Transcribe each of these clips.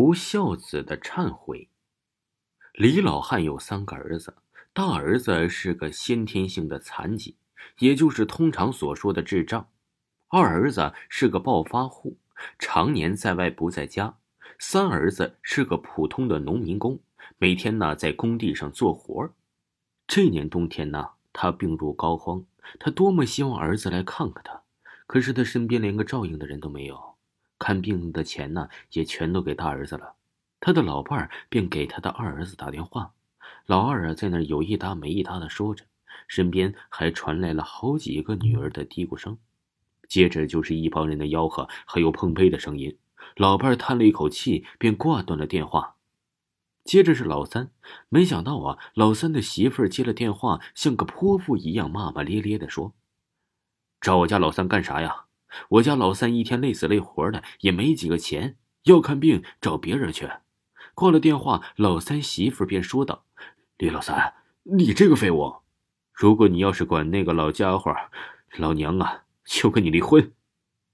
不孝子的忏悔。李老汉有三个儿子，大儿子是个先天性的残疾，也就是通常所说的智障；二儿子是个暴发户，常年在外不在家；三儿子是个普通的农民工，每天呢在工地上做活这年冬天呢，他病入膏肓，他多么希望儿子来看看他，可是他身边连个照应的人都没有。看病的钱呢，也全都给大儿子了。他的老伴儿便给他的二儿子打电话，老二啊在那有一搭没一搭的说着，身边还传来了好几个女儿的嘀咕声，接着就是一帮人的吆喝，还有碰杯的声音。老伴儿叹了一口气，便挂断了电话。接着是老三，没想到啊，老三的媳妇儿接了电话，像个泼妇一样骂骂咧咧的说：“找我家老三干啥呀？”我家老三一天累死累活的，也没几个钱，要看病找别人去。挂了电话，老三媳妇便说道：“李老三，你这个废物，如果你要是管那个老家伙，老娘啊就跟你离婚。”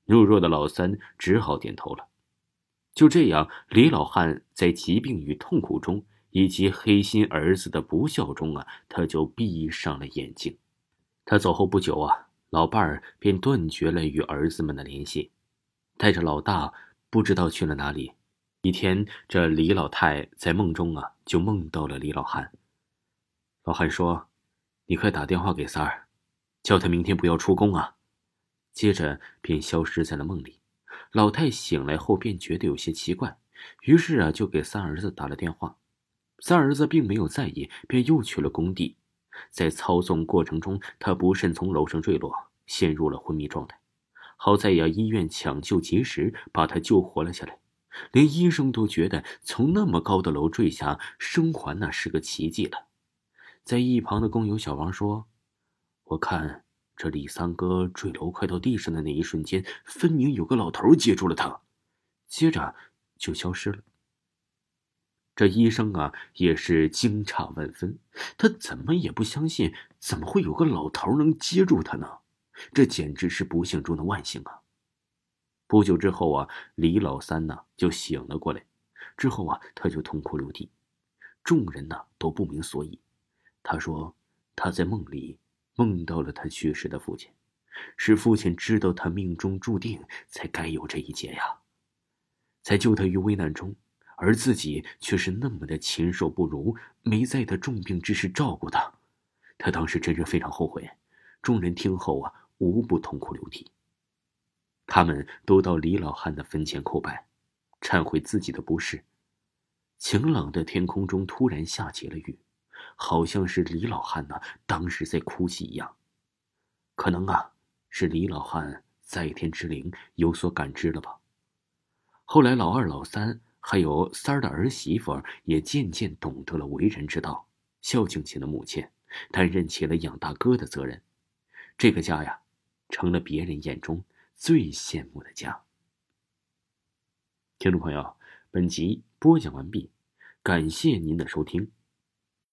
懦弱的老三只好点头了。就这样，李老汉在疾病与痛苦中，以及黑心儿子的不孝中啊，他就闭上了眼睛。他走后不久啊。老伴儿便断绝了与儿子们的联系，带着老大不知道去了哪里。一天，这李老太在梦中啊，就梦到了李老汉。老汉说：“你快打电话给三儿，叫他明天不要出宫啊。”接着便消失在了梦里。老太醒来后便觉得有些奇怪，于是啊，就给三儿子打了电话。三儿子并没有在意，便又去了工地。在操纵过程中，他不慎从楼上坠落，陷入了昏迷状态。好在呀，医院抢救及时，把他救活了下来。连医生都觉得从那么高的楼坠下生还那是个奇迹了。在一旁的工友小王说：“我看这李三哥坠楼快到地上的那一瞬间，分明有个老头接住了他，接着就消失了。”这医生啊，也是惊诧万分。他怎么也不相信，怎么会有个老头能接住他呢？这简直是不幸中的万幸啊！不久之后啊，李老三呢就醒了过来。之后啊，他就痛哭流涕，众人呢都不明所以。他说他在梦里梦到了他去世的父亲，是父亲知道他命中注定，才该有这一劫呀，才救他于危难中。而自己却是那么的禽兽不如，没在他重病之时照顾他，他当时真是非常后悔。众人听后啊，无不痛哭流涕。他们都到李老汉的坟前叩拜，忏悔自己的不是。晴朗的天空中突然下起了雨，好像是李老汉呢当时在哭泣一样。可能啊，是李老汉在天之灵有所感知了吧。后来老二、老三。还有三儿的儿媳妇也渐渐懂得了为人之道，孝敬起了母亲，担任起了养大哥的责任。这个家呀，成了别人眼中最羡慕的家。听众朋友，本集播讲完毕，感谢您的收听。